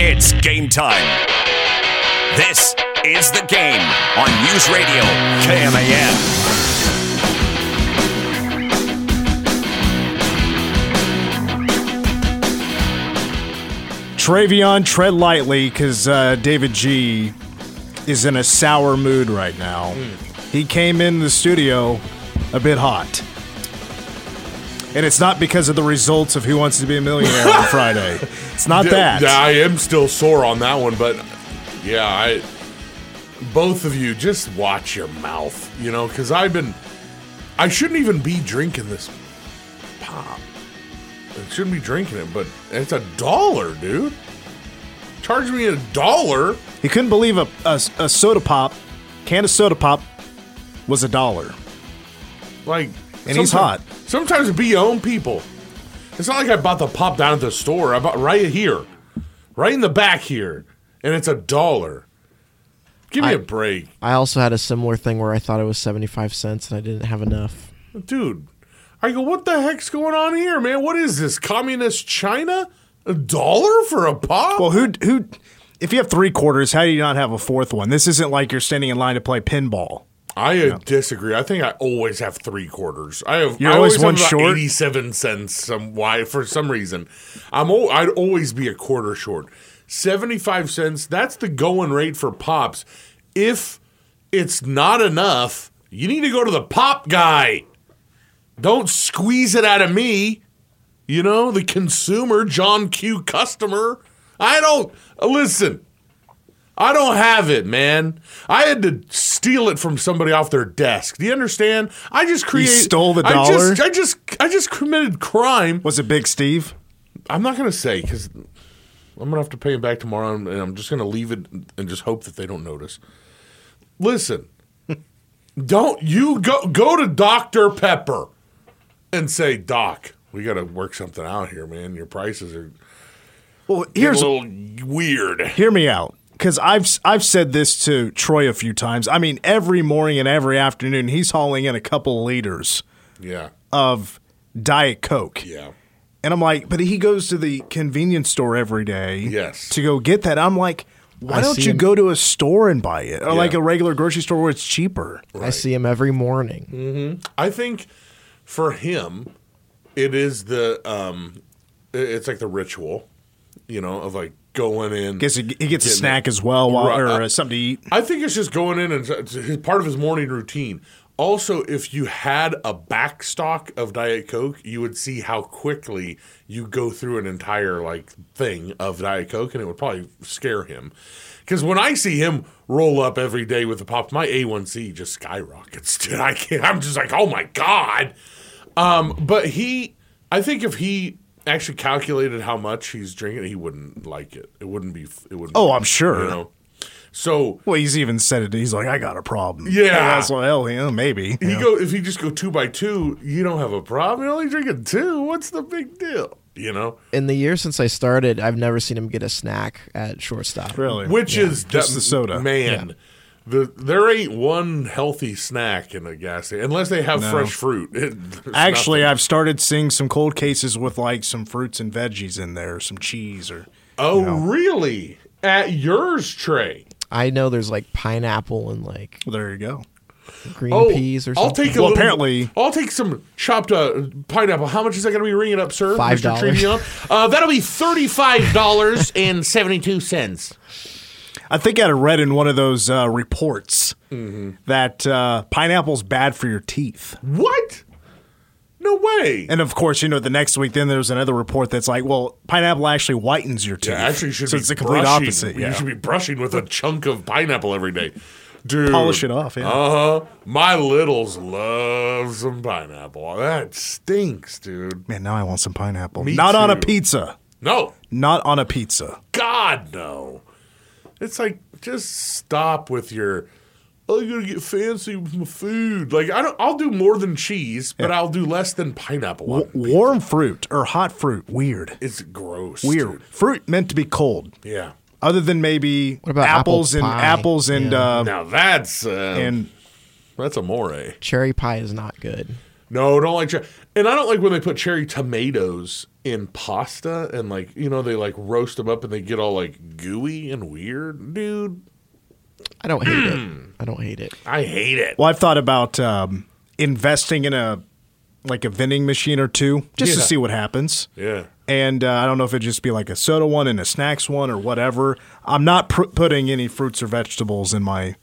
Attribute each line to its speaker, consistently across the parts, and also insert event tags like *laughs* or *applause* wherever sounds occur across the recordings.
Speaker 1: It's game time. This is the game on News Radio KMAN.
Speaker 2: Travion, tread lightly because uh, David G is in a sour mood right now. He came in the studio a bit hot. And it's not because of the results of Who Wants to Be a Millionaire on *laughs* Friday. It's not that.
Speaker 3: Yeah, I am still sore on that one, but yeah, I. Both of you, just watch your mouth, you know, because I've been. I shouldn't even be drinking this pop. I shouldn't be drinking it, but it's a dollar, dude. Charge me a dollar.
Speaker 2: He couldn't believe a, a, a soda pop, can of soda pop, was a dollar.
Speaker 3: Like,
Speaker 2: And he's hot.
Speaker 3: Sometimes be your own people. It's not like I bought the pop down at the store. I bought right here, right in the back here, and it's a dollar. Give me
Speaker 4: I-
Speaker 3: a break,
Speaker 4: I also had a similar thing where I thought it was 75 cents and I didn't have enough.
Speaker 3: dude. I go, what the heck's going on here, man? What is this? Communist China? A dollar for a pop?
Speaker 2: Well, who who? If you have three quarters, how do you not have a fourth one? This isn't like you're standing in line to play pinball.
Speaker 3: I disagree. I think I always have three quarters. I have.
Speaker 2: You're
Speaker 3: I
Speaker 2: always
Speaker 3: have
Speaker 2: one short?
Speaker 3: Eighty-seven cents. Some why for some reason, I'm. al- I'd always be a quarter short. Seventy-five cents. That's the going rate for pops. If it's not enough, you need to go to the pop guy. Don't squeeze it out of me. You know the consumer, John Q. Customer. I don't listen. I don't have it, man. I had to steal it from somebody off their desk. Do you understand? I just created.
Speaker 2: stole the
Speaker 3: I
Speaker 2: dollar?
Speaker 3: just, I just, I just committed crime.
Speaker 2: Was it Big Steve?
Speaker 3: I'm not gonna say because I'm gonna have to pay him back tomorrow, and I'm just gonna leave it and just hope that they don't notice. Listen, *laughs* don't you go go to Doctor Pepper and say, Doc, we got to work something out here, man. Your prices are
Speaker 2: Well, here's
Speaker 3: a little weird.
Speaker 2: hear me out because I've I've said this to Troy a few times. I mean, every morning and every afternoon, he's hauling in a couple liters
Speaker 3: Yeah,
Speaker 2: of Diet Coke,
Speaker 3: yeah.
Speaker 2: and I'm like, but he goes to the convenience store every day,
Speaker 3: Yes.
Speaker 2: to go get that. I'm like, why
Speaker 4: I
Speaker 2: don't you
Speaker 4: him-
Speaker 2: go to a store and buy it, or like a regular grocery store where it's cheaper?
Speaker 4: I see him every morning.
Speaker 3: I think for him, it is the um, it's like the ritual, you know, of like going in.
Speaker 2: Guess he, he gets a snack
Speaker 3: it.
Speaker 2: as well, while,
Speaker 3: Right.
Speaker 2: or uh, something to eat.
Speaker 3: I think it's just going in and it's his- part of his morning routine. Also, if you had a back stock of Diet Coke, you would see how quickly you go through an entire like thing of Diet Coke, and it would probably scare him. Because when I see him roll up every day with the pop, my A1C just skyrockets. *laughs* Dude, I can't. I'm just like, oh my god. Um, but he, I think if he actually calculated how much he's drinking, he wouldn't like it. It wouldn't be. It wouldn't.
Speaker 2: Oh,
Speaker 3: be-
Speaker 2: I'm sure.
Speaker 3: You know. So
Speaker 2: Well, he's even said it. He's like, I got a problem.
Speaker 3: Yeah.
Speaker 2: that's well, hell, yeah, maybe.
Speaker 3: You
Speaker 2: Yeah.
Speaker 3: go if you just go two by two, you don't have a problem. You're only drinking two. What's the big deal? You know,
Speaker 4: In the year since I started, I've never seen him get a snack at shortstop.
Speaker 2: Really?
Speaker 3: which is
Speaker 2: just
Speaker 3: that-
Speaker 2: the soda.
Speaker 3: Man, the there ain't one healthy snack in a gas station unless they have
Speaker 2: No.
Speaker 3: fresh fruit. *laughs* It-
Speaker 2: Actually,
Speaker 3: nothing.
Speaker 2: I've started seeing some cold cases with like some fruits and veggies in there, some cheese or.
Speaker 3: oh
Speaker 2: you know.
Speaker 3: really at yours Trey.
Speaker 4: I know there's like pineapple and like
Speaker 2: Well, there you go.
Speaker 4: green
Speaker 3: Oh,
Speaker 4: peas or
Speaker 3: I'll
Speaker 4: something.
Speaker 3: take a
Speaker 2: Well,
Speaker 3: little,
Speaker 2: apparently-
Speaker 3: I'll take some chopped uh, pineapple. How much is that going to be ringing up, sir?
Speaker 4: Five dollars.
Speaker 3: Uh, that'll be thirty five dollars and seventy two cents.
Speaker 2: I think I read in one of those uh, reports
Speaker 3: Mm-hmm.
Speaker 2: that uh, pineapple's bad for your teeth.
Speaker 3: What? No way.
Speaker 2: And of course, you know, the next week, then there's another report that's like, well, pineapple actually whitens your teeth.
Speaker 3: Yeah, actually, should
Speaker 2: so
Speaker 3: be
Speaker 2: it's the complete
Speaker 3: brushing.
Speaker 2: opposite.
Speaker 3: You should be brushing with a chunk of pineapple every day, dude.
Speaker 2: Polish it off, yeah.
Speaker 3: Uh huh. My littles love some pineapple. That stinks, dude.
Speaker 2: Man, now I want some pineapple.
Speaker 3: Me
Speaker 2: Not on a pizza.
Speaker 3: No,
Speaker 2: Not on a pizza.
Speaker 3: God, no. It's like just stop with your. Oh, you gotta get fancy with my food. Like I don't. I'll do more than cheese, but I'll do less than pineapple. on
Speaker 2: W-
Speaker 3: pizza.
Speaker 2: warm fruit or hot fruit, weird.
Speaker 3: It's gross.
Speaker 2: Weird.
Speaker 3: dude.
Speaker 2: Fruit meant to be cold.
Speaker 3: Yeah.
Speaker 2: Other than maybe
Speaker 4: What about
Speaker 2: apples
Speaker 4: apple
Speaker 2: and
Speaker 4: pie?
Speaker 2: apples and
Speaker 4: Yeah.
Speaker 2: uh,
Speaker 3: Now that's uh,
Speaker 2: and
Speaker 3: that's amore.
Speaker 4: Cherry pie is not good.
Speaker 3: No, don't like cherry. And I don't like when they put cherry tomatoes in pasta and like you know they like roast them up and they get all like gooey and weird, dude.
Speaker 4: I don't hate it. I don't hate it.
Speaker 3: I hate it.
Speaker 2: Well, I've thought about um, investing in a like a vending machine or two just to
Speaker 3: Yeah.
Speaker 2: see what happens.
Speaker 3: Yeah.
Speaker 2: And uh, I don't know if it'd just be like a soda one and a snacks one or whatever. I'm not pr- putting any fruits or vegetables in my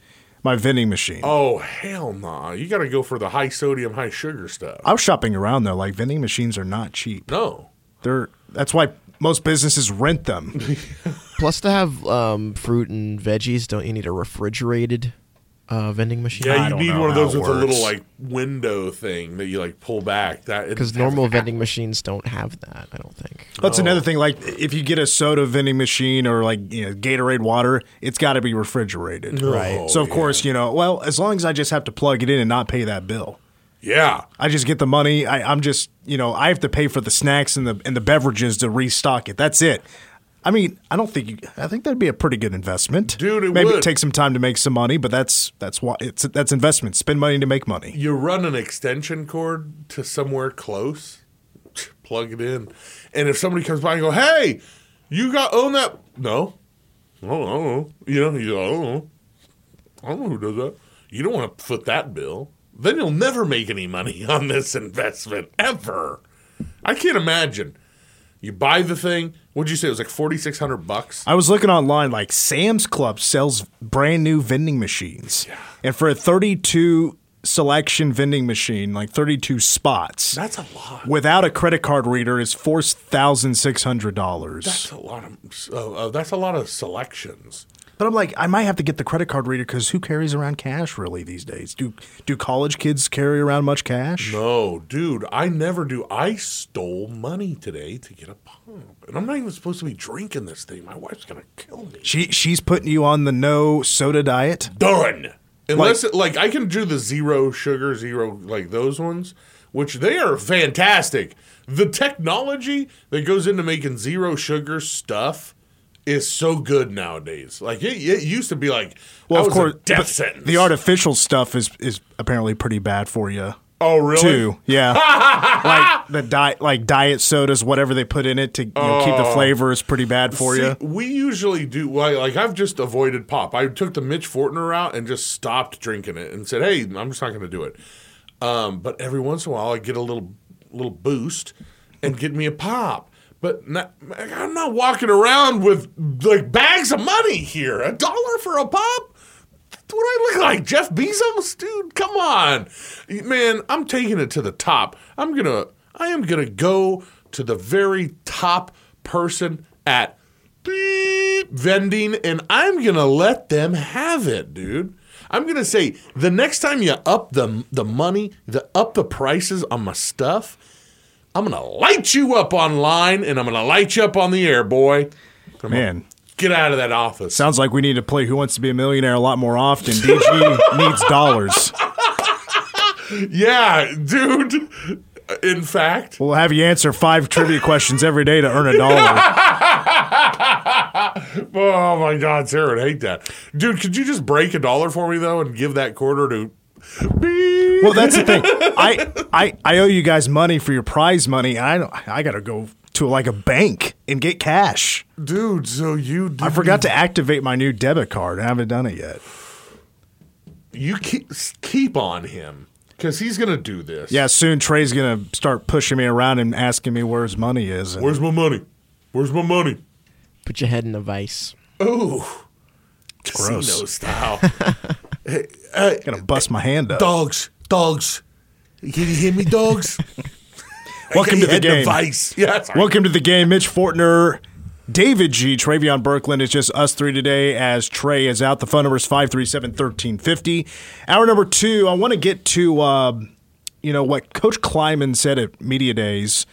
Speaker 2: my vending machine.
Speaker 3: Oh hell nah! You got to go for the high sodium, high sugar stuff.
Speaker 2: I was shopping around though. Like vending machines are not cheap.
Speaker 3: No.
Speaker 2: They're that's why most businesses rent them. *laughs*
Speaker 4: Plus, to have um, fruit and veggies, don't you need a refrigerated uh, vending machine?
Speaker 3: Yeah,
Speaker 2: I
Speaker 3: you
Speaker 2: don't
Speaker 3: need
Speaker 2: know
Speaker 3: one of those
Speaker 2: it
Speaker 3: with a little like window thing that you like pull back. That
Speaker 4: Because normal vending machines don't have that. I don't think.
Speaker 2: That's another thing. Like if you get a soda vending machine or like you know Gatorade water, it's got to be refrigerated.
Speaker 4: Right.
Speaker 2: So of course you know. Well, as long as I just have to plug it in and not pay that bill.
Speaker 3: Yeah.
Speaker 2: I just get the money. I, I'm just, you know, I have to pay for the snacks and the and the beverages to restock it. That's it. I mean, I don't think you, I think that'd be a pretty good investment,
Speaker 3: Dude, it
Speaker 2: Maybe
Speaker 3: would.
Speaker 2: take some time to make some money, but that's that's why it's that's investment. Spend money to make money.
Speaker 3: You run an extension cord to somewhere close, *tsk* plug it in, and if somebody comes by and go, "Hey, you got own that?" No, oh, I don't know. You know, you go, I don't know. I don't know who does that. You don't want to foot that bill. Then you'll never make any money *laughs* on this investment ever. I can't imagine. You buy the thing. What'd you say? It was like forty six hundred bucks.
Speaker 2: I was looking online, like Sam's Club sells brand new vending machines, and for a 32 selection vending machine, like 32 spots,
Speaker 3: That's a lot.
Speaker 2: without a credit card reader, is four thousand six hundred dollars.
Speaker 3: That's a lot of. Uh, uh, that's a lot of selections.
Speaker 2: But I'm like, I might have to get the credit card reader because who carries around cash really these days? Do do college kids carry around much cash?
Speaker 3: No, dude, I never do. I stole money today to get a pump, and I'm not even supposed to be drinking this thing. My wife's gonna kill me.
Speaker 2: She she's putting you on the no soda diet.
Speaker 3: Done. Unless like, like I can do the zero sugar, zero like those ones, which they are fantastic. The technology that goes into making zero sugar stuff is so good nowadays. Like it, it used to be like,
Speaker 2: Well, of course,
Speaker 3: death sentence.
Speaker 2: the artificial stuff is is apparently pretty bad for you
Speaker 3: oh really?
Speaker 2: too. Yeah, *laughs* like the diet, like diet sodas, whatever they put in it to you know, keep the flavor is pretty bad for
Speaker 3: See,
Speaker 2: you.
Speaker 3: We usually do like, like I've just avoided pop. I took the Mitch Fortner route and just stopped drinking it and said, "Hey, I'm just not going to do it." Um, but every once in a while, I get a little little boost and get me a pop. But not, I'm not walking around with like bags of money here. A dollar for a pop? What do I look like, Jeff Bezos, dude? Come on, man! I'm taking it to the top. I'm gonna, I am gonna go to the very top person at beep vending, and I'm gonna let them have it, dude. I'm gonna say the next time you up the the money, the up the prices on my stuff, I'm gonna light you up online, and I'm gonna light you up on the air, boy. Come on.
Speaker 2: Man,
Speaker 3: Get out of that office.
Speaker 2: sounds like we need to play Who Wants to Be a Millionaire a lot more often. DG *laughs* needs dollars.
Speaker 3: Yeah, dude. In fact,
Speaker 2: We'll have you answer five trivia questions every day to earn a dollar. *laughs*
Speaker 3: oh my God, Sarah would hate that. Dude, could you just break a dollar for me though and give that quarter to beep?
Speaker 2: Well, that's the thing. I, I I owe you guys money for your prize money. I don't, I got to go to like a bank and get cash.
Speaker 3: Dude, so you
Speaker 2: I forgot to activate my new debit card. I haven't done it yet.
Speaker 3: you keep keep on him because he's gonna do this.
Speaker 2: Yeah, soon Trey's gonna start pushing me around and asking me where his money is. And
Speaker 3: Where's my money? Where's my money?
Speaker 4: Put your head in a vice.
Speaker 3: Oh,
Speaker 2: gross.
Speaker 3: casino style. *laughs* hey, hey,
Speaker 2: gonna bust my hand up.
Speaker 3: dogs, dogs. Can you hear me, dogs? *laughs*
Speaker 2: Welcome to the game.
Speaker 3: Device. *laughs* Yeah, sorry.
Speaker 2: Welcome to the game. Mitch Fortner, David G, Travion Berkland. It's just us three today as Trey is out. The phone number is 537 1350. Hour number two, I want to get to, uh, you know, what Coach Klieman said at Media Days.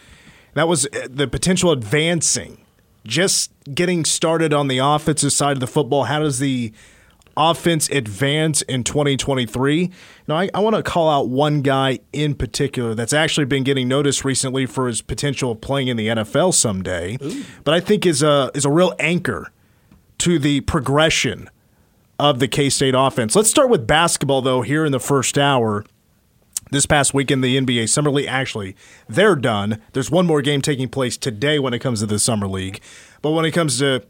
Speaker 2: That was uh, the potential advancing, just getting started on the offensive side of the football. How does the offense advance in 2023. Now, I, I want to call out one guy in particular that's actually been getting noticed recently for his potential of playing in the NFL someday, but I think is a is a real anchor to the progression of the K State offense. Let's start with basketball though. Here in the first hour, this past weekend, the NBA Summer League. Actually, they're done. There's one more game taking place today when it comes to the Summer League. But when it comes to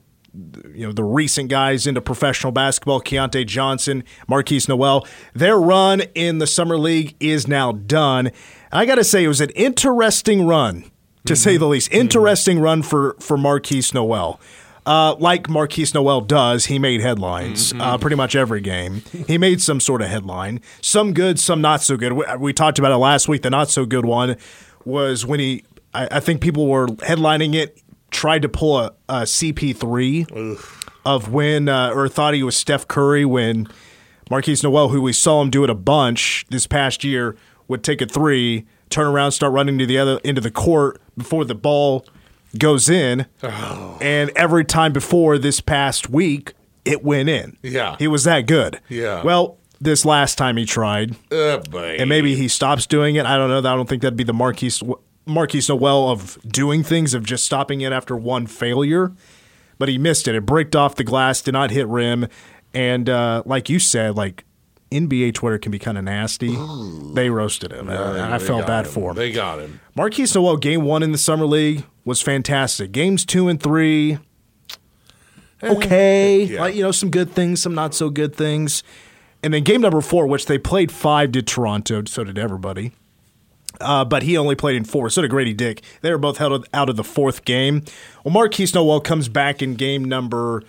Speaker 2: you know the recent guys into professional basketball, Keyontae Johnson, Markquis Nowell, their run in the Summer League is now done. I got to say, it was an interesting run, to say the least. Interesting run for for Markquis Nowell. Uh, like Markquis Nowell does, he made headlines uh, pretty much every game. He made some sort of headline, some good, some not so good. We, we talked about it last week. The not so good one was when he, I, I think people were headlining it, tried to pull a, a CP3 of when, uh, or thought he was Steph Curry when Markquis Nowell, who we saw him do it a bunch this past year, would take a three, turn around, start running to the other end of the court before the ball goes in. And every time before this past week, it went in.
Speaker 3: Yeah.
Speaker 2: He was that good.
Speaker 3: Yeah.
Speaker 2: Well, this last time he tried,
Speaker 3: Uh,
Speaker 2: and maybe he stops doing it. I don't know. I don't think that'd be the Markquis Markquis Nowell of doing things of just stopping it after one failure. But he missed it. It bricked off the glass, did not hit rim, and uh, like you said, like NBA Twitter can be kind of nasty. they roasted him. and I felt bad
Speaker 3: him.
Speaker 2: for him.
Speaker 3: They got him.
Speaker 2: Markquis Nowell, game one in the summer league was fantastic. Games two and three, okay,
Speaker 3: Yeah.
Speaker 2: like you know, some good things, some not so good things, and then game number four, which they played five, did Toronto, so did everybody. Uh, but he only played in four. So did Grady Dick. They were both held out of the fourth game. Well, Markquis Nowell comes back in game number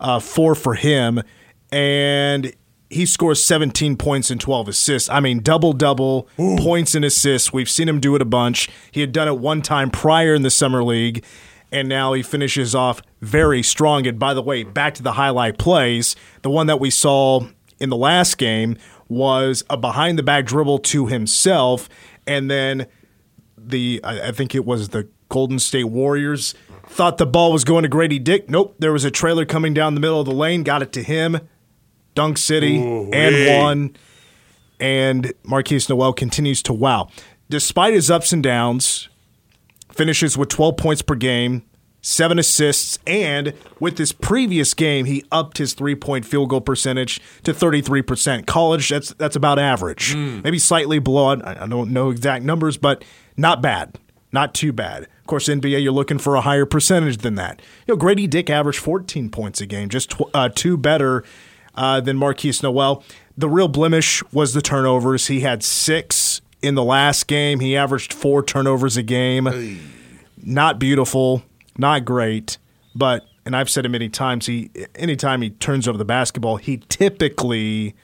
Speaker 2: uh, four for him, and he scores 17 points and 12 assists. I mean, double double points and assists. We've seen him do it a bunch. He had done it one time prior in the summer league, and now he finishes off very strong. And by the way, back to the highlight plays. The one that we saw in the last game was a behind the back dribble to himself, and then the I, I think it was the Golden State Warriors thought the ball was going to Grady Dick. Nope, there was a trailer coming down the middle of the lane, got it to him, Dunk City,
Speaker 3: Ooh-wee.
Speaker 2: and one. And Markquis Nowell continues to wow. Despite his ups and downs, finishes with 12 points per game, seven assists, and with this previous game, he upped his three point field goal percentage to 33%. College, that's that's about average. Maybe slightly below. I I don't know exact numbers, but not bad. Not too bad. Of course, NBA, you're looking for a higher percentage than that. You know, Grady Dick averaged 14 points a game, just tw- uh, two better uh, than Markquis Nowell. The real blemish was the turnovers. He had six in the last game. He averaged four turnovers a game not beautiful, not great, but and I've said it many times. He anytime he turns over the basketball, he typically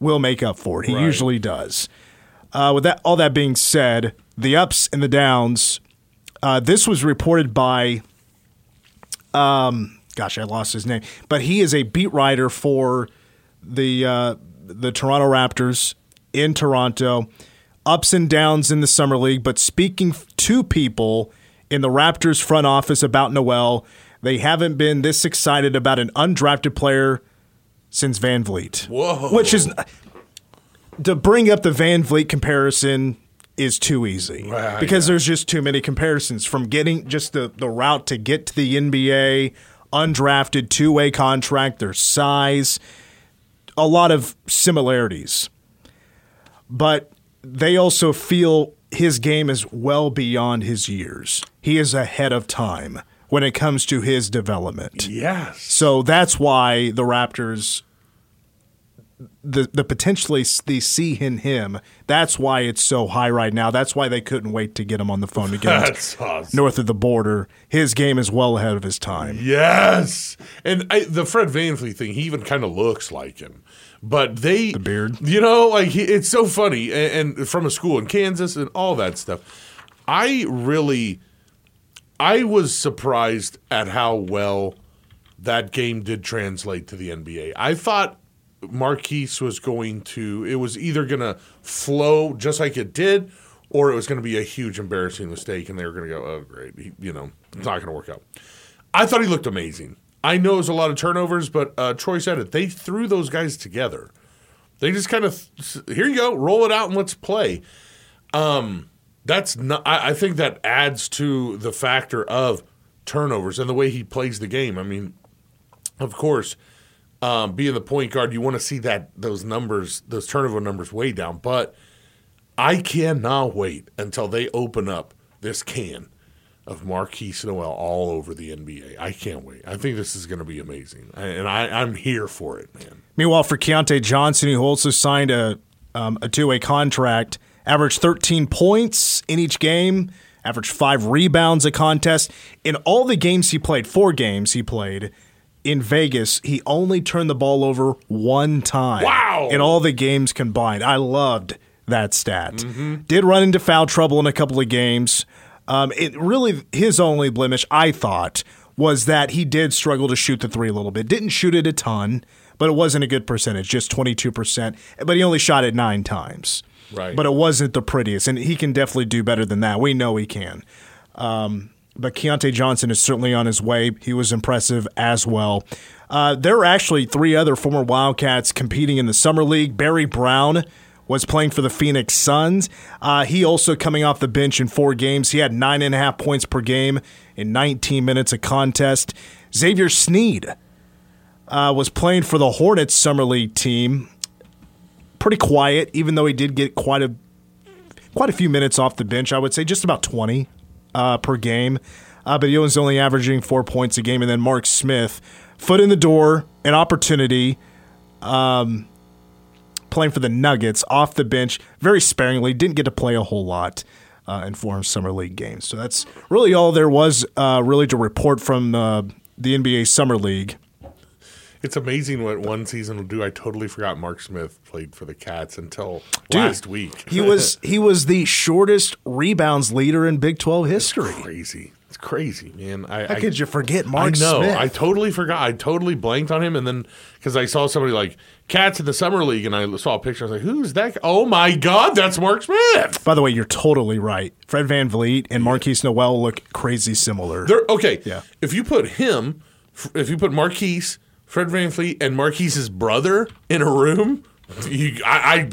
Speaker 2: will make up for it. He
Speaker 3: Right.
Speaker 2: usually does. Uh, with that, all that being said, the ups and the downs. Uh, this was reported by, um, gosh, I lost his name, but he is a beat writer for the uh, the Toronto Raptors in Toronto. Ups and downs in the summer league, but speaking to people in the Raptors front office about Nowell, they haven't been this excited about an undrafted player since VanVleet.
Speaker 3: Whoa.
Speaker 2: Which is to bring up the VanVleet comparison is too easy
Speaker 3: Right,
Speaker 2: because
Speaker 3: yeah.
Speaker 2: there's just too many comparisons from getting just the, the route to get to the NBA, undrafted two way contract, their size, a lot of similarities. But they also feel his game is well beyond his years. He is ahead of time when it comes to his development.
Speaker 3: Yes.
Speaker 2: So that's why the Raptors, the the potentially they see in him. That's why it's so high right now. That's why they couldn't wait to get him on the phone to get *laughs*
Speaker 3: That's awesome.
Speaker 2: north of the border. His game is well ahead of his time.
Speaker 3: Yes, and I, the Fred VanVleet thing, he even kind of looks like him. But they the
Speaker 2: beard?
Speaker 3: you know, like it's so funny, and, and from a school in Kansas and all that stuff. I really, I was surprised at how well that game did translate to the NBA. I thought Markquis was going to, it was either going to flow just like it did, or it was going to be a huge embarrassing mistake, and they were going to go, oh, great, he, you know, it's not going to work out. I thought he looked amazing. I know it was a lot of turnovers, but uh, Troy said it. They threw those guys together. They just kind of, here you go, roll it out and let's play. Um, that's not. I, I think that adds to the factor of turnovers and the way he plays the game. I mean, of course, um, being the point guard, you want to see that those numbers, those turnover numbers, way down. But I cannot wait until they open up this can of Markquis Nowell all over the NBA. I can't wait. I think this is going to be amazing, and I, I'm here for it, man.
Speaker 2: Meanwhile, for Keyontae Johnson, who also signed a um, a two way contract, averaged 13 points in each game, averaged five rebounds a contest. In all the games he played, four games he played in Vegas, he only turned the ball over one time.
Speaker 3: Wow.
Speaker 2: In all the games combined, I loved that stat. Did run into foul trouble in a couple of games. Um, it really his only blemish, I thought, was that he did struggle to shoot the three a little bit. Didn't shoot it a ton, but it wasn't a good percentage, just twenty two percent. But he only shot it nine times.
Speaker 3: Right.
Speaker 2: But it wasn't the prettiest, and he can definitely do better than that. We know he can. Um, but Keyontae Johnson is certainly on his way. He was impressive as well. Uh, there are actually three other former Wildcats competing in the Summer League. Barry Brown was playing for the Phoenix Suns. Uh, he also coming off the bench in four games. He had nine and a half points per game in 19 minutes of contest. Xavier Sneed uh, was playing for the Hornets Summer League team. Pretty quiet, even though he did get quite a quite a few minutes off the bench. I would say just about 20 uh, per game. Uh, but he was only averaging four points a game. And then Mark Smith, foot in the door, an opportunity, um, playing for the Nuggets off the bench very sparingly. Didn't get to play a whole lot uh, in four summer league games. So that's really all there was uh, really to report from uh, the NBA Summer League.
Speaker 3: It's amazing what one season will do. I totally forgot Mark Smith played for the Cats until
Speaker 2: Dude,
Speaker 3: last week.
Speaker 2: He was he was the shortest rebounds leader in Big 12 history.
Speaker 3: crazy. It's crazy, man. I,
Speaker 2: How
Speaker 3: I-
Speaker 2: could you forget Mark
Speaker 3: I know.
Speaker 2: Smith?
Speaker 3: I totally forgot. I totally blanked on him, and then because I saw somebody like Cats in the summer league, and I saw a picture. I was like, "Who's that? Oh my god, that's Mark Smith."
Speaker 2: By the way, you're totally right. Fred VanVleet and Markquis Nowell look crazy similar.
Speaker 3: They're okay.
Speaker 2: Yeah.
Speaker 3: If you put him, if you put Markquis, Fred VanVleet, and Markquis's brother in a room, you, I, I,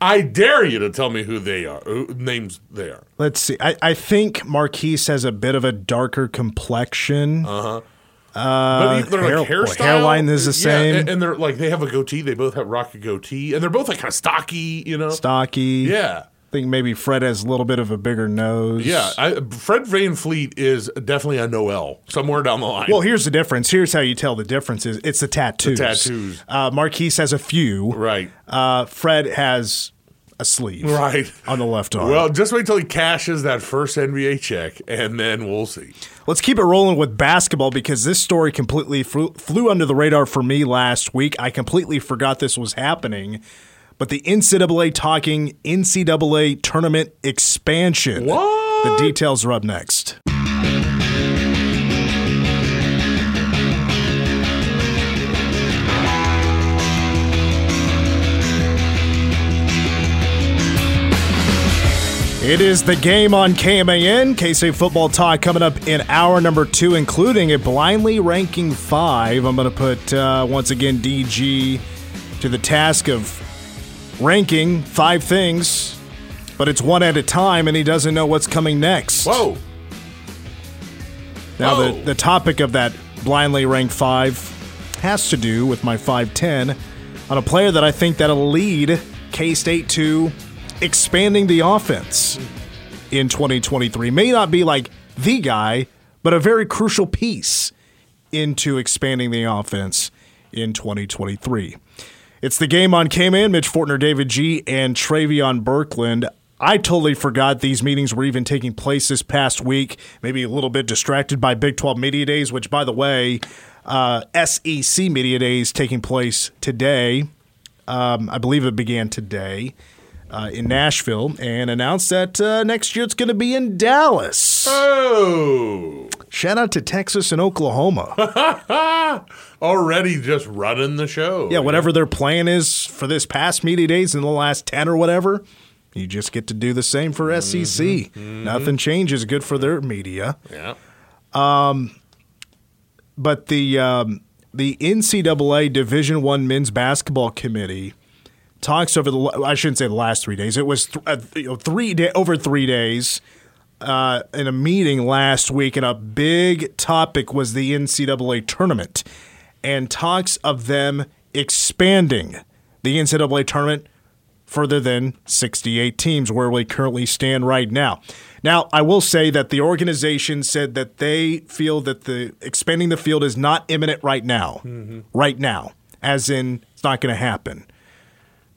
Speaker 3: I dare you to tell me who they are, who names they are.
Speaker 2: Let's see. I, I think Markquis has a bit of a darker complexion.
Speaker 3: Uh-huh. but they're
Speaker 2: hair-
Speaker 3: like hairstyle,
Speaker 2: hairline is the
Speaker 3: Yeah,
Speaker 2: same.
Speaker 3: and, and they're like they have a goatee. They both have rock a goatee, and they're both like kind of stocky. You know,
Speaker 2: Stocky.
Speaker 3: yeah.
Speaker 2: I think maybe Fred has a little bit of a bigger nose.
Speaker 3: Yeah, I, Fred Van Fleet is definitely a Nowell somewhere down the line.
Speaker 2: Well, here's the difference. Here's how you tell the difference is it's the tattoos.
Speaker 3: tattoos.
Speaker 2: Uh, Markquis has a few.
Speaker 3: right,
Speaker 2: Uh, Fred has a sleeve.
Speaker 3: right.
Speaker 2: On the left arm.
Speaker 3: Well, just wait till he cashes that first NBA check, and then we'll see.
Speaker 2: Let's keep it rolling with basketball because this story completely flew, flew under the radar for me last week. I completely forgot this was happening. But the NCAA talking NCAA tournament expansion.
Speaker 3: What?
Speaker 2: The details are up next. It is the game on KMAN. K-State football talk coming up in hour number two, including a blindly ranking five. I'm going to put, uh, once again, DG to the task of ranking five things, but it's one at a time, and he doesn't know what's coming next.
Speaker 3: Whoa,
Speaker 2: Now, the, the topic of that blindly ranked five has to do with my 5'10 on a player that I think that'll lead K State to expanding the offense in 2023. May not be like the guy, but a very crucial piece into expanding the offense in 2023. It's the game on KMAN, Mitch Fortner, David G, and Travion Berkland. I totally forgot these meetings were even taking place this past week. Maybe a little bit distracted by Big 12 Media Days, which, by the way, uh, SEC Media Days taking place today. Um, I believe it began today uh, in Nashville and announced that uh, next year it's going to be in Dallas.
Speaker 3: oh,
Speaker 2: Shout out to Texas and Oklahoma. *laughs*
Speaker 3: already just running the show.
Speaker 2: Yeah, whatever their plan is for this past media days in the last 10 or whatever, you just get to do the same for SEC. Nothing changes. Good for their media.
Speaker 3: Yeah.
Speaker 2: Um, But the um, the NCAA Division One Men's Basketball Committee talks over the I shouldn't say the last three days. It was th- uh, you know, three day, over three days uh, in a meeting last week, and a big topic was the NCAA tournament and talks of them expanding the NCAA tournament further than 68 teams where we currently stand right now. Now, I will say that the organization said that they feel that the expanding the field is not imminent right now. Right now, as in it's not going to happen.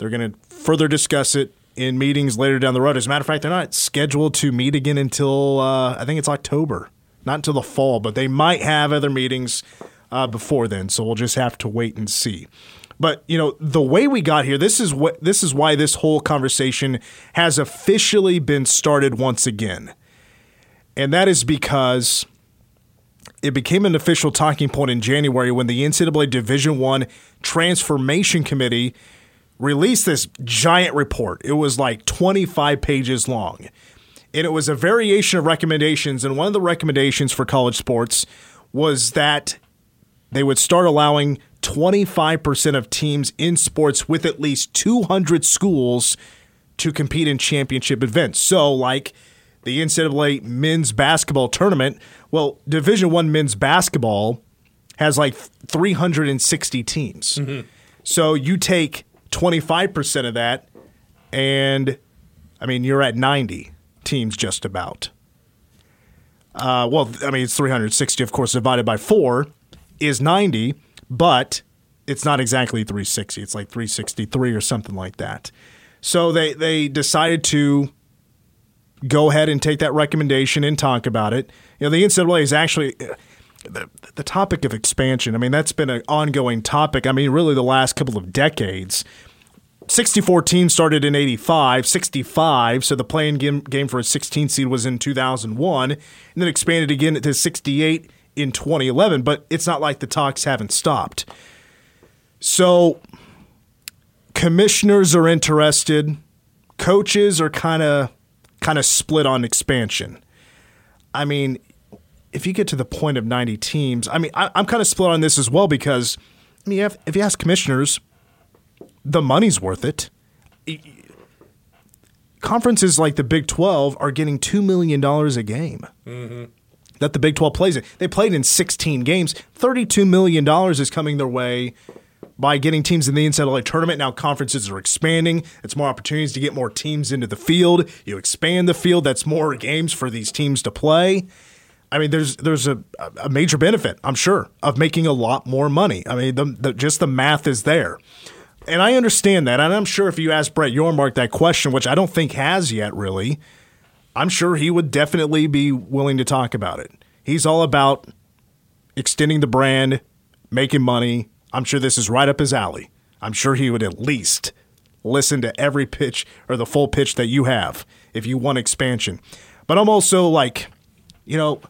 Speaker 2: They're going to further discuss it in meetings later down the road. As a matter of fact, they're not scheduled to meet again until uh, I think it's October, not until the fall, but they might have other meetings uh, before then. So we'll just have to wait and see. But you know the way we got here. This is what this is why this whole conversation has officially been started once again, and that is because it became an official talking point in January when the NCAA Division One Transformation Committee released this giant report. It was like 25 pages long. And it was a variation of recommendations. And one of the recommendations for college sports was that they would start allowing 25% of teams in sports with at least 200 schools to compete in championship events. So, like the NCAA men's basketball tournament, well, Division One men's basketball has like 360 teams. Mm-hmm. So you take 25% of that, and I mean, you're at 90 teams just about. Uh, well, I mean, it's 360, of course, divided by four is 90, but it's not exactly 360. It's like 363 or something like that. So they, they decided to go ahead and take that recommendation and talk about it. You know, the NCAA is actually the, the topic of expansion. I mean, that's been an ongoing topic. I mean, really the last couple of decades. 64 teams started in 85, 65, so the playing game, game for a 16 seed was in 2001, and then expanded again to 68 in 2011, but it's not like the talks haven't stopped. So commissioners are interested, coaches are kind of kind of split on expansion. I mean, if you get to the point of 90 teams, I mean, I, am kind of split on this as well because, I mean, if, if you ask commissioners, the money's worth it. Conferences like the Big 12 are getting $2 million a game mm-hmm. that the Big 12 plays in. They played in 16 games. $32 million is coming their way by getting teams in the NCAA tournament. Now conferences are expanding. It's more opportunities to get more teams into the field. You expand the field. That's more games for these teams to play. I mean, there's there's a, a major benefit, I'm sure, of making a lot more money. I mean, the, the, just the math is there. And I understand that. And I'm sure if you ask Brett Yormark that question, which I don't think has yet really, I'm sure he would definitely be willing to talk about it. He's all about extending the brand, making money. I'm sure this is right up his alley. I'm sure he would at least listen to every pitch or the full pitch that you have if you want expansion. But I'm also like, you know,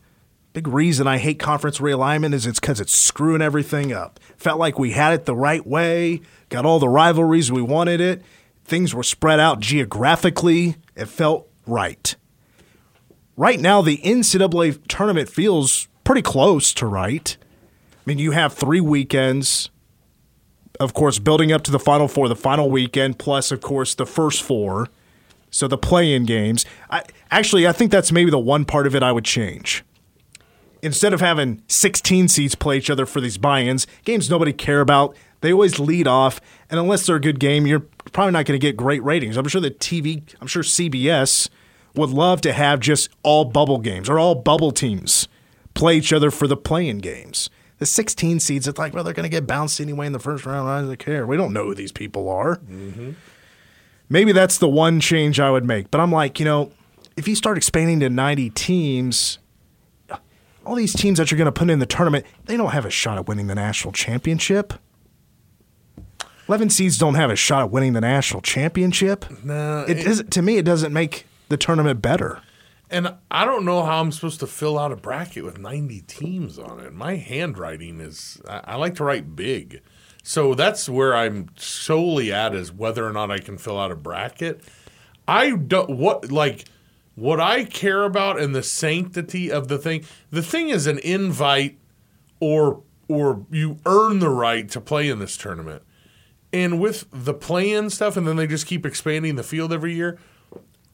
Speaker 2: big reason I hate conference realignment is it's because it's screwing everything up. Felt like we had it the right way, got all the rivalries we wanted it. Things were spread out geographically. It felt right. Right now, the NCAA tournament feels pretty close to right. I mean, you have three weekends, of course, building up to the Final Four, the final weekend, plus, of course, the first four. So the play-in games. I, actually, I think that's maybe the one part of it I would change. Instead of having 16 seeds play each other for these buy-ins, games nobody care about, they always lead off, and unless they're a good game, you're probably not going to get great ratings. I'm sure the TV, I'm sure CBS would love to have just all bubble games or all bubble teams play each other for the play-in games. The 16 seeds, it's like, well, they're going to get bounced anyway in the first round. I don't care. We don't know who these people are. Mm-hmm. Maybe that's the one change I would make. But I'm like, you know, if you start expanding to 90 teams, all these teams that you're going to put in the tournament, they don't have a shot at winning the national championship. 11 seeds don't have a shot at winning the national championship.
Speaker 3: No,
Speaker 2: It doesn't, to me, it doesn't make the tournament better.
Speaker 3: And I don't know how I'm supposed to fill out a bracket with 90 teams on it. My handwriting is, I, I like to write big. So that's where I'm solely at is whether or not I can fill out a bracket. I don't, what, like, what I care about and the sanctity of the thing, the thing is an invite or, or you earn the right to play in this tournament. And with the play-in stuff, and then they just keep expanding the field every year.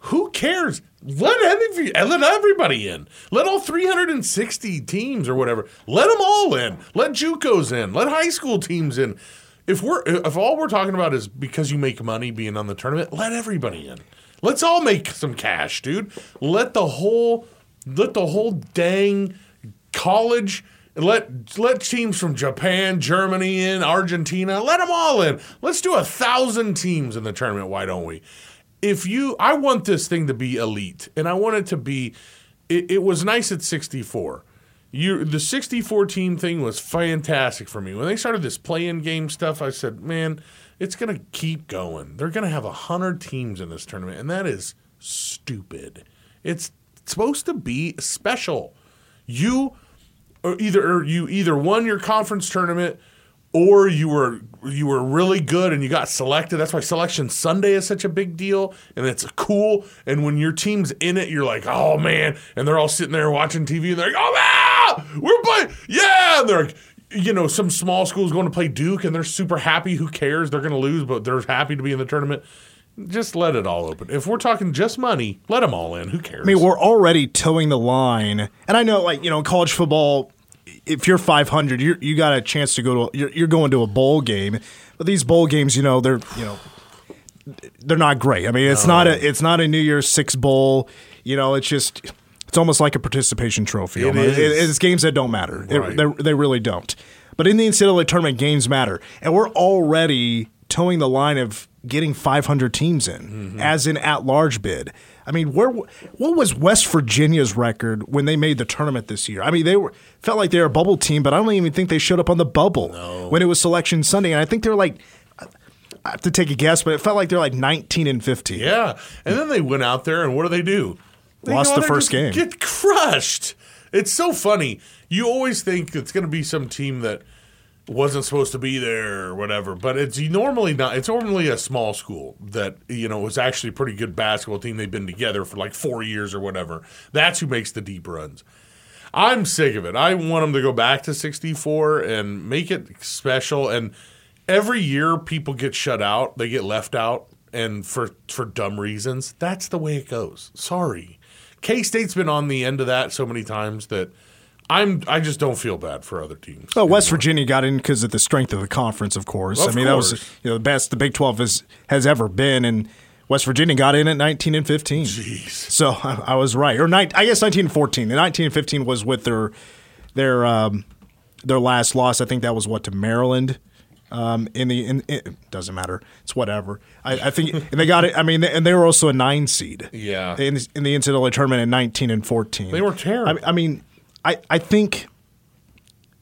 Speaker 3: Who cares? Let every, let everybody in. Let all 360 teams or whatever. Let them all in. Let JUCOs in. Let high school teams in. if we're if all we're talking about is because you make money being on the tournament, let everybody in. Let's all make some cash, dude. Let the whole let the whole dang college let let teams from Japan, Germany in, Argentina, let them all in. Let's do a thousand teams in the tournament. Why don't we? If you, I want this thing to be elite, and I want it to be. It, it was nice at sixty four. You the sixty four team thing was fantastic for me. When they started this play-in game stuff, I said, man, it's gonna keep going. They're gonna have hundred teams in this tournament, and that is stupid. It's supposed to be special. You or either or you either won your conference tournament or you were you were really good and you got selected. That's why selection Sunday is such a big deal and it's cool. And when your team's in it, you're like, oh man, and they're all sitting there watching TV and they're like, oh man, Ah, we're playing, yeah. And they're like, you know, some small schools going to play Duke and they're super happy. Who cares? They're going to lose, but they're happy to be in the tournament. Just let it all open. If we're talking just money, let them all in. Who cares?
Speaker 2: I mean, we're already toeing the line, and I know, like you know, college football, if you're 500, you you got a chance to go to you're, you're going to a bowl game, but these bowl games, you know, they're you know they're not great. I mean, it's not a it's not a New Year's Six bowl. You know, it's just it's almost like a participation trophy.
Speaker 3: It is.
Speaker 2: it's games that don't matter. It- they, they really don't. But in the NCAA tournament, games matter, and we're already toeing the line of getting 500 teams in
Speaker 3: Mm-hmm.
Speaker 2: as an at-large bid. I mean, where what was West Virginia's record when they made the tournament this year? I mean, they were felt like they were a bubble team, but I don't even think they showed up on the bubble when it was Selection Sunday, and I think they were like. I have to take a guess, but it felt like they're like 19 and 15.
Speaker 3: Yeah, and then they went out there, and what do they do? They
Speaker 2: Lost the first game.
Speaker 3: Get crushed. It's so funny. You always think it's going to be some team that wasn't supposed to be there or whatever, but it's normally not. It's normally a small school that you know was actually a pretty good basketball team. They've been together for like four years or whatever. That's who makes the deep runs. I'm sick of it. I want them to go back to 64 and make it special. And every year, people get shut out. They get left out, and for for dumb reasons. That's the way it goes. Sorry, K State's been on the end of that so many times that I'm. I just don't feel bad for other teams.
Speaker 2: Well, West Virginia got in because of the strength of the conference, of course.
Speaker 3: Of
Speaker 2: I mean, that was you know the best the Big Twelve has has ever been, and West Virginia got in at nineteen and fifteen.
Speaker 3: Jeez.
Speaker 2: So I, I was right, or nine, I guess nineteen and fourteen. The nineteen and fifteen was with their their um, their last loss. I think that was what to Maryland. Um, in the in, it doesn't matter. It's whatever. I, I think and they got it. I mean, and they were also a nine seed.
Speaker 3: Yeah.
Speaker 2: in, in the NCAA tournament in nineteen and fourteen.
Speaker 3: They were terrible.
Speaker 2: I, I mean, I I think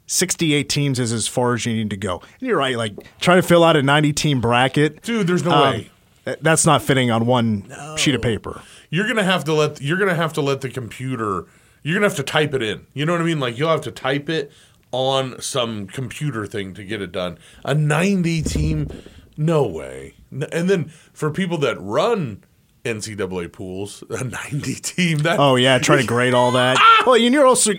Speaker 2: 68 teams is as far as you need to go. And you're right, like trying to fill out a 90 team bracket.
Speaker 3: Dude, there's no
Speaker 2: um,
Speaker 3: way.
Speaker 2: That's not fitting on one sheet of paper.
Speaker 3: You're gonna have to let. You're gonna have to let the computer. You're gonna have to type it in. You know what I mean? Like you'll have to type it on some computer thing to get it done. A 90 team, no way. And then for people that run NCAA pools, *laughs* a 90 team. That
Speaker 2: Oh yeah, try to grade all that. *laughs* well, and you're also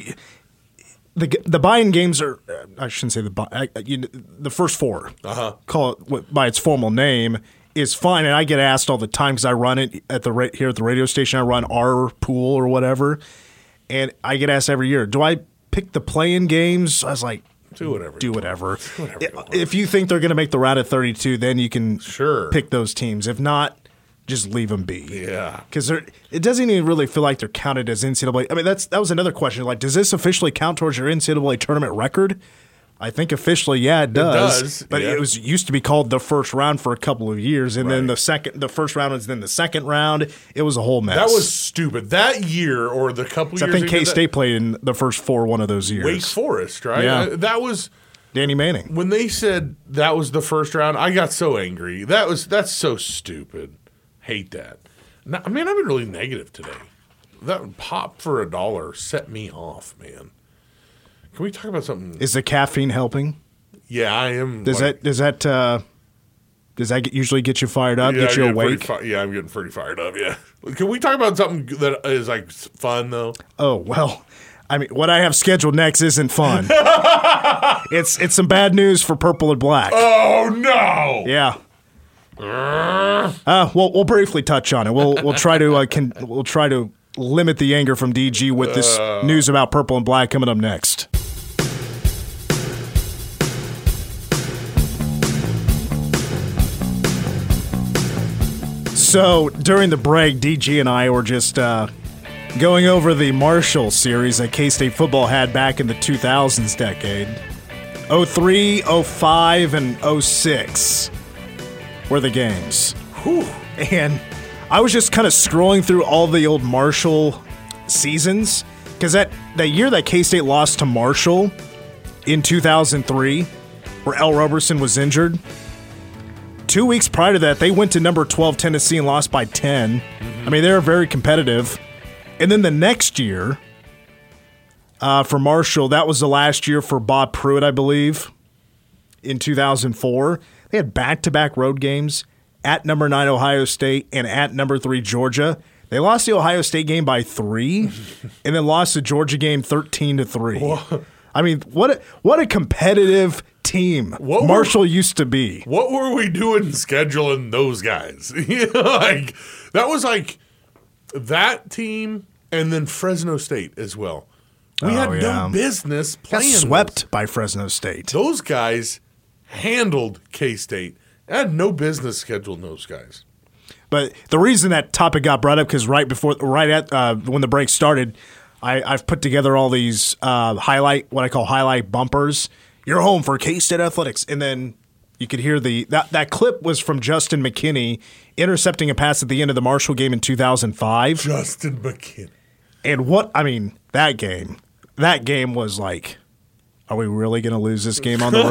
Speaker 2: the the buy-in games are. uh, I shouldn't say the buy, you, the first four.
Speaker 3: Uh-huh.
Speaker 2: Call it by its formal name is fine, and I get asked all the time because I run it at the here at the radio station. I run our pool or whatever, and I get asked every year, "Do I pick the play-in games?" I was like.
Speaker 3: Do whatever
Speaker 2: Do whatever.
Speaker 3: whatever you.
Speaker 2: If you think they're going to make the round of 32, then you can
Speaker 3: Sure.
Speaker 2: pick those teams. If not, just leave them be
Speaker 3: Yeah.
Speaker 2: because it doesn't even really feel like they're counted as NCAA. I mean, that's that was another question. Like, does this officially count towards your NCAA tournament record? I think officially, yeah, it does.
Speaker 3: does,
Speaker 2: but
Speaker 3: yeah.
Speaker 2: it was used to be called the first round for a couple of years, and then the second, the first round was then the second round. It was a whole mess.
Speaker 3: That was stupid. That year or the couple years, I think
Speaker 2: K State played in the first four one of those years.
Speaker 3: Wake Forest, right?
Speaker 2: Yeah.
Speaker 3: That was
Speaker 2: Danny Manning.
Speaker 3: when they said that was the first round, I got so angry. That was that's so stupid. Hate that. Now, I mean, I've been really negative today. That pop for a dollar set me off, man. Can we talk about something?
Speaker 2: Is the caffeine helping?
Speaker 3: Yeah, I am.
Speaker 2: Does
Speaker 3: like-
Speaker 2: that does that uh, does that get, usually get you fired up?
Speaker 3: Yeah,
Speaker 2: get
Speaker 3: I'm
Speaker 2: you awake?
Speaker 3: fi- yeah, I'm getting pretty fired up. Yeah. Can we talk about something that is like fun though?
Speaker 2: Oh well, I mean, what I have scheduled next isn't fun. *laughs* it's it's some bad news for purple and black.
Speaker 3: Oh no!
Speaker 2: Yeah. Uh, we'll we'll briefly touch on it. We'll we'll try to uh, can, we'll try to limit the anger from DG with this news about purple and black coming up next. So during the break, DG and I were just uh, going over the Marshall series that K State football had back in the 2000s decade 03, 05, and 06 were the games. And I was just kind of scrolling through all the old Marshall seasons because that, that year that K State lost to Marshall in 2003, where Ell Roberson was injured, two weeks prior to that, they went to number 12 Tennessee and lost by 10. I mean, they're very competitive. And then the next year, uh, for Marshall, that was the last year for Bob Pruett, I believe, in 2004. They had back to back road games at number nine Ohio State and at number three Georgia. They lost the Ohio State game by three, *laughs* and then lost the Georgia game thirteen to three. I mean, what a, what a competitive team
Speaker 3: What were-
Speaker 2: Marshall used to be.
Speaker 3: What were we doing scheduling those guys? You *laughs* know, like that was like that team and then Fresno State as well. We
Speaker 2: Oh,
Speaker 3: had
Speaker 2: yeah.
Speaker 3: no business
Speaker 2: Got
Speaker 3: playing
Speaker 2: swept by Fresno State.
Speaker 3: Those. those guys handled K State. I had no business scheduling those guys.
Speaker 2: But the reason that topic got brought up because right before, right at uh, when the break started, I, I've put together all these uh, highlight, what I call highlight bumpers. You're home for K State athletics, and then you could hear the that that clip was from Justin McKinney intercepting a pass at the end of the Marshall game in 2005.
Speaker 3: Justin McKinney.
Speaker 2: And what I mean, that game, that game was like, are we really going to lose this game on the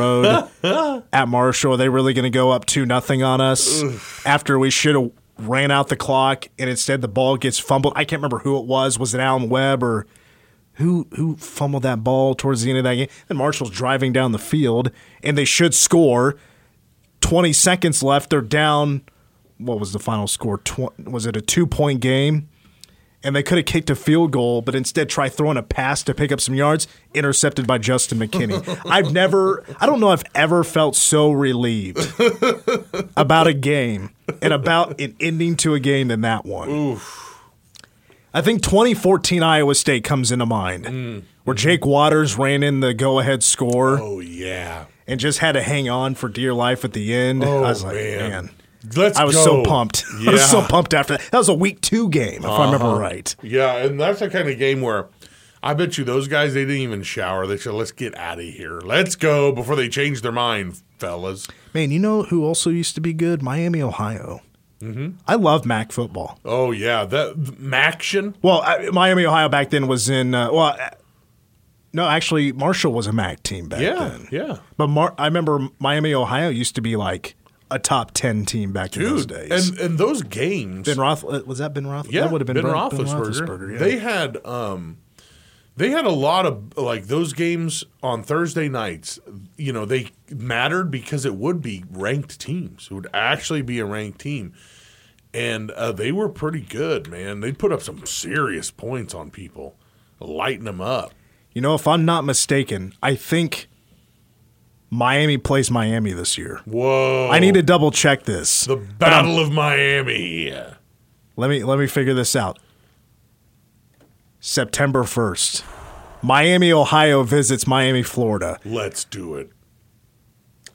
Speaker 2: road *laughs* at Marshall? Are they really going to go up two nothing on us after we should have ran out the clock and instead the ball gets fumbled? I can't remember who it was. Was it Alan Webb or who who fumbled that ball towards the end of that game? And Marshall's driving down the field and they should score. Twenty seconds left. They're down. What was the final score? Tw- was it a two point game? and they could have kicked a field goal, but instead try throwing a pass to pick up some yards, intercepted by Justin McKinney. *laughs* I've never, I don't know, I've ever felt so relieved *laughs* about a game and about an ending to a game than that one. I think 2014 Iowa State comes into mind, mm, where mm-hmm. Jake Waters ran in the go-ahead score
Speaker 3: Oh yeah.
Speaker 2: and just had to hang on for dear life at the end.
Speaker 3: Oh
Speaker 2: I was oh, like,
Speaker 3: man.
Speaker 2: man.
Speaker 3: Let's
Speaker 2: I was
Speaker 3: go.
Speaker 2: so pumped.
Speaker 3: Yeah. *laughs*
Speaker 2: I was so pumped after that. That was a week two game, if I uh-huh. remember right.
Speaker 3: Yeah, and that's the kind of game where I bet you those guys they didn't even shower. They said, "Let's get out of here. Let's go before they change their mind, fellas."
Speaker 2: Man, you know who also used to be good? Miami, Ohio. Mm-hmm. I love MAC football.
Speaker 3: Oh yeah, that Maction.
Speaker 2: Well, I, Miami, Ohio back then was in. Uh, well, uh, no, actually, Marshall was a MAC team back
Speaker 3: Yeah,
Speaker 2: then.
Speaker 3: yeah,
Speaker 2: But Mar- I remember Miami, Ohio used to be like a top ten team back in those days.
Speaker 3: And and those games,
Speaker 2: ben Roth uh, was that Ben Roth?
Speaker 3: yeah,
Speaker 2: that would have been
Speaker 3: Ben
Speaker 2: Ben
Speaker 3: Roethlisberger.
Speaker 2: yeah.
Speaker 3: They had um, they had a lot of like those games on Thursday nights. You know, they mattered because it would be ranked teams. It would actually be a ranked team. And uh, they were pretty good, man. They put up some serious points on people, lighting them up.
Speaker 2: you know, if I'm not mistaken, I think Miami plays Miami this year.
Speaker 3: Whoa!
Speaker 2: I need to double check this.
Speaker 3: the Battle of Miami.
Speaker 2: Let me let me figure this out. September 1st. Miami, Ohio visits Miami, Florida.
Speaker 3: Let's do it.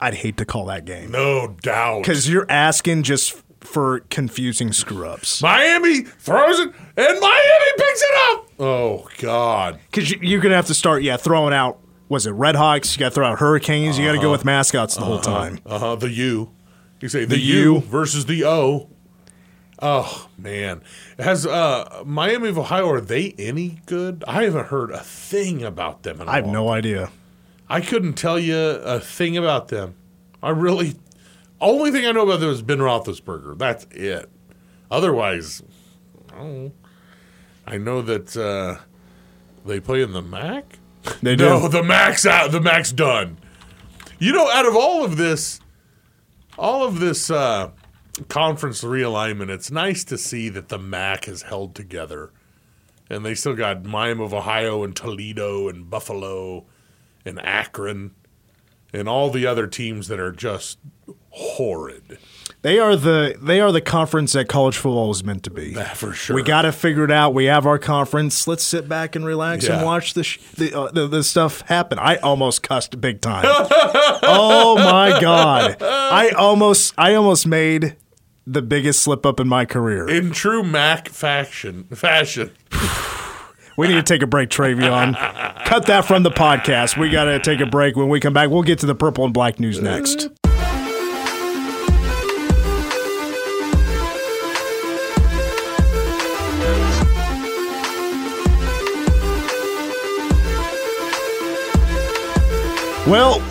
Speaker 2: I'd hate to call that game
Speaker 3: No doubt.
Speaker 2: cuz you're asking just for confusing screw ups.
Speaker 3: Miami throws it and Miami picks it up. Oh God!
Speaker 2: You, you're going to have to start yeah, throwing out was it Red Hawks? You got to throw out Hurricanes. You got to go with mascots the whole time.
Speaker 3: Uh huh. The U. You say the,
Speaker 2: The
Speaker 3: U,
Speaker 2: U.
Speaker 3: versus the O. Oh man, has uh, Miami of Ohio are they any good? I haven't heard a thing about them. In a
Speaker 2: I have no idea.
Speaker 3: I couldn't tell you a thing about them. I really, only thing I know about them is Ben Roethlisberger. That's it. Otherwise, I know. I know that uh, they play in the MAC.
Speaker 2: They do.
Speaker 3: No, the Mac's out. The Mac's done. You know, out of all of this, all of this uh, conference realignment, it's nice to see that the MAC has held together, and they still got Miami of Ohio and Toledo and Buffalo and Akron and all the other teams that are just horrid.
Speaker 2: They are the they are the conference that college football was meant to be.
Speaker 3: For sure.
Speaker 2: We got to figure it out. We have our conference. Let's sit back and relax
Speaker 3: Yeah.
Speaker 2: and watch the, sh- the, uh, the the stuff happen. I almost cussed big time. *laughs* oh my god! I almost I almost made the biggest slip up in my career.
Speaker 3: In true Mac fashion, fashion.
Speaker 2: We need to take a break, Travion. Cut that from the podcast. We got to take a break. When we come back, we'll get to the purple and black news next. Well,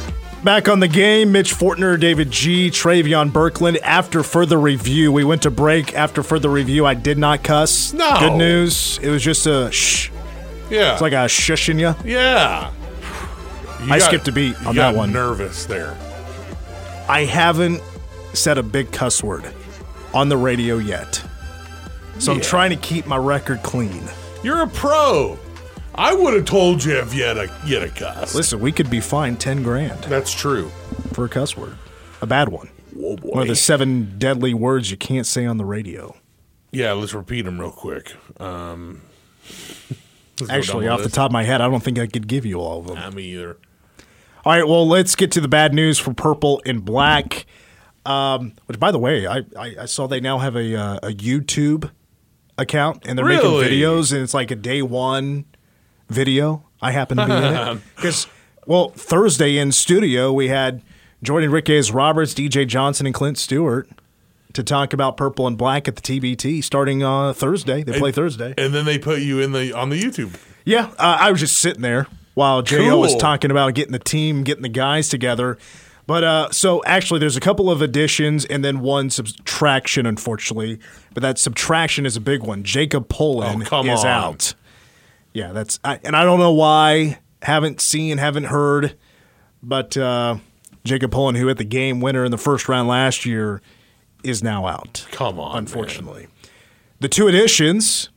Speaker 2: back on the game, Mitch Fortner, David G, Travion Birkland. After further review, we went to break. After further review, I did not cuss.
Speaker 3: No.
Speaker 2: Good news. It was just a shh.
Speaker 3: Yeah.
Speaker 2: It's like a shushing you.
Speaker 3: yeah. You
Speaker 2: I skipped a beat on
Speaker 3: got
Speaker 2: that one.
Speaker 3: Nervous there.
Speaker 2: I haven't said a big cuss word on the radio yet. So I'm trying to keep my record clean.
Speaker 3: You're a pro. I would have told you if you had a, you had a cuss.
Speaker 2: Listen, we could be fined 10 grand
Speaker 3: That's true.
Speaker 2: for a cuss word. A bad one.
Speaker 3: Whoa, boy.
Speaker 2: One of the seven deadly words you can't say on the radio.
Speaker 3: yeah, let's repeat them real quick. Um, let's go
Speaker 2: Actually,
Speaker 3: down
Speaker 2: off the
Speaker 3: list.
Speaker 2: top of my head, I don't think I could give you all of them.
Speaker 3: Me either.
Speaker 2: All right, well, let's get to the bad news for purple and black. Um, which, by the way, I, I, I saw they now have a, uh, a YouTube account and they're
Speaker 3: Really?
Speaker 2: making videos, and it's like a day one video. I happen to be in it *laughs* because, well, Thursday in studio we had Jordan Riquez Roberts, DJ Johnson, and Clint Stewart to talk about purple and black at the TBT starting uh, Thursday. They play Thursday.
Speaker 3: And then they put you in the on the YouTube.
Speaker 2: Yeah, uh, I was just sitting there while Jo was talking about getting the team, getting the guys together. But uh, so actually, there's a couple of additions and then one subtraction, unfortunately. But that subtraction is a big one. Jacob Pullen
Speaker 3: Oh,
Speaker 2: is
Speaker 3: on.
Speaker 2: out. Yeah, that's I, and I don't know why. Haven't seen, haven't heard, but uh, Jacob Pullen, who hit the game winner in the first round last year, is now out.
Speaker 3: Come on, man.
Speaker 2: unfortunately. The two additions,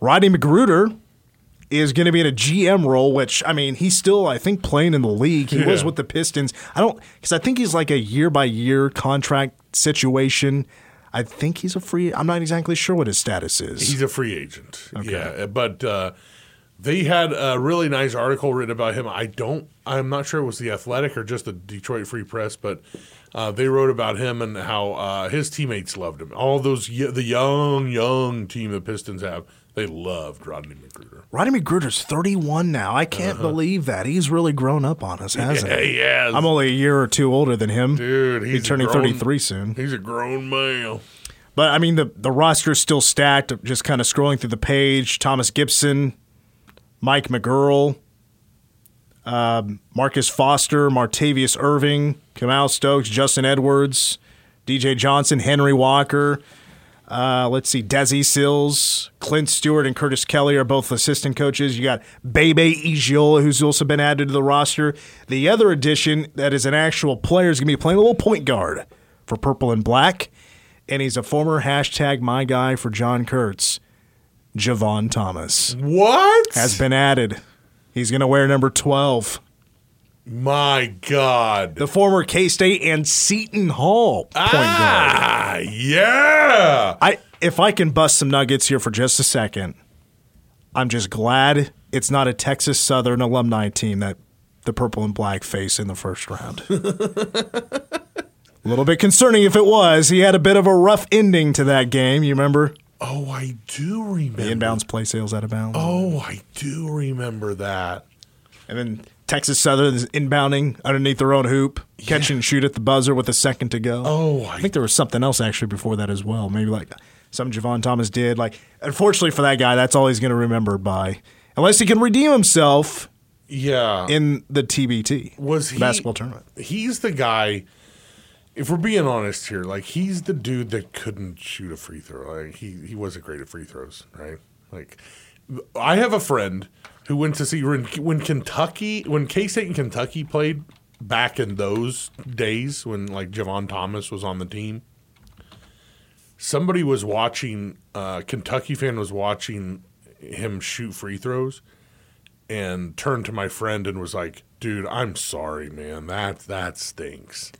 Speaker 2: Rodney McGruder is going to be in a GM role, which I mean, he's still I think playing in the league. He was with the Pistons. I don't because I think he's like a year by year contract situation. I think he's a free. I'm not exactly sure what his status is.
Speaker 3: He's a free agent. Yeah, but uh, they had a really nice article written about him. I don't. I'm not sure it was the Athletic or just the Detroit Free Press, but uh, they wrote about him and how uh, his teammates loved him. All those the young young team the Pistons have, they loved Rodney McGruder.
Speaker 2: Rodney McGruder's 31 now. I can't believe that. He's really grown up on us, hasn't
Speaker 3: Yeah,
Speaker 2: he?
Speaker 3: he has.
Speaker 2: I'm only a year or two older than him.
Speaker 3: Dude, he's a
Speaker 2: turning
Speaker 3: grown-
Speaker 2: 33 soon.
Speaker 3: He's a grown male.
Speaker 2: But I mean, the the roster is still stacked. Just kind of scrolling through the page: Thomas Gipson, Mike McGuirl, um, Marcus Foster, Martavious Irving, Kamau Stokes, Justin Edwards, DJ Johnson, Henry Walker. Uh, let's see, Desi Sills, Clint Stewart, and Curtis Kelly are both assistant coaches. You got Bebe Igiola, who's also been added to the roster. The other addition that is an actual player is going to be playing a little point guard for Purple and Black, and he's a former hashtag my guy for John Kurtz. Jevon Thomas
Speaker 3: What?
Speaker 2: has been added. He's going to wear number 12.
Speaker 3: My God.
Speaker 2: The former K State and Seton Hall point guard.
Speaker 3: ah, yeah.
Speaker 2: I if I can bust some nuggets here for just a second, I'm just glad it's not a Texas Southern alumni team that the purple and black face in the first round. *laughs* a little bit concerning if it was. He had a bit of a rough ending to that game. You remember
Speaker 3: Oh, I do remember.
Speaker 2: the inbounds play sales out of bounds,
Speaker 3: Oh, I do remember that.
Speaker 2: and then Texas Southern is inbounding underneath their own hoop, catch and shoot at the buzzer with a second to go.
Speaker 3: Oh,
Speaker 2: I
Speaker 3: I,
Speaker 2: think there was something else actually before that as well. Maybe like some Jevon Thomas did. Like, unfortunately for that guy, that's all he's going to remember by, unless he can redeem himself
Speaker 3: yeah.
Speaker 2: in the TBT
Speaker 3: was he
Speaker 2: basketball tournament.
Speaker 3: He's the guy. If we're being honest here, like he's the dude that couldn't shoot a free throw. Like he he wasn't great at free throws, right? Like I have a friend who went to see when, when Kentucky, when K State and Kentucky played back in those days when like Jevon Thomas was on the team. Somebody was watching. Uh, Kentucky fan was watching him shoot free throws, and turned to my friend and was like, "Dude, I'm sorry, man. That that stinks."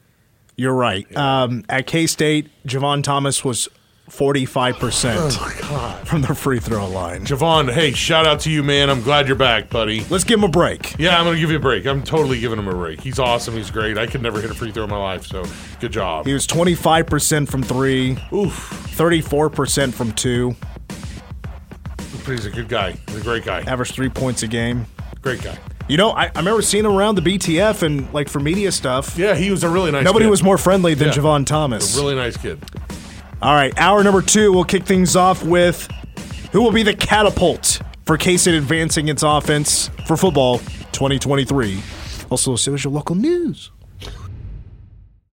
Speaker 2: You're right. Um, at K State, Jevon Thomas was 45% from the free throw line.
Speaker 3: Jevon, hey, shout out to you, man. I'm glad you're back, buddy.
Speaker 2: Let's give him a break.
Speaker 3: Yeah, I'm gonna give you a break. I'm totally giving him a break. He's awesome. He's great. I could never hit a free throw in my life, so good job.
Speaker 2: He was 25% from three,
Speaker 3: Oof,
Speaker 2: 34% from two,
Speaker 3: but he's a good guy. He's a great guy.
Speaker 2: averaged three points a game.
Speaker 3: Great guy.
Speaker 2: You know, I, I remember seeing him around the BTF and like for media stuff.
Speaker 3: Yeah, he was a really nice.
Speaker 2: Nobody
Speaker 3: kid.
Speaker 2: was more friendly than
Speaker 3: Yeah.
Speaker 2: Jevon Thomas.
Speaker 3: really nice kid.
Speaker 2: All right, hour number two, we'll kick things off with who will be the catapult for K-State advancing its offense for football 2023. Also, so is your local news.